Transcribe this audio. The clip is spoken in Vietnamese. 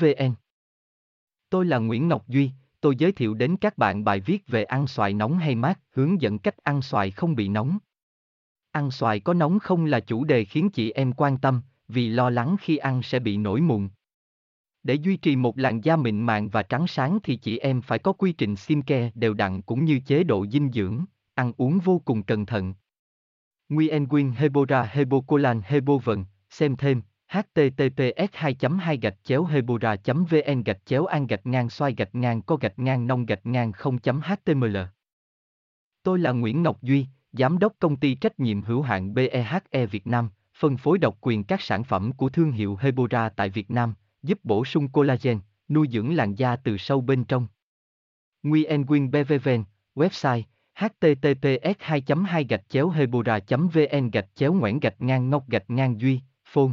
vn tôi là nguyễn ngọc duy tôi giới thiệu đến các bạn bài viết về ăn xoài nóng hay mát hướng dẫn cách ăn xoài không bị nóng. Ăn xoài có nóng không là chủ đề khiến chị em quan tâm vì lo lắng khi ăn sẽ bị nổi mụn. Để duy trì một làn da mịn màng và trắng sáng thì chị em phải có quy trình skincare đều đặn cũng như chế độ dinh dưỡng, ăn uống vô cùng cẩn thận. Nguyen Nguyen Hebora Hebocolan Hebovần, xem thêm https 2 2 gạch chéo hebora vn gạch chéo an gạch ngang xoay gạch ngang co gạch ngang nông gạch ngang 0 html Tôi là Nguyễn Ngọc Duy, Giám đốc công ty trách nhiệm hữu hạn BEHE Việt Nam, phân phối độc quyền các sản phẩm của thương hiệu Hebora tại Việt Nam, giúp bổ sung collagen, nuôi dưỡng làn da từ sâu bên trong. Nguyen Quyên BVVN, website https 2 2 gạch chéo hebora vn gạch chéo ngoãn gạch ngang ngọc gạch ngang duy phone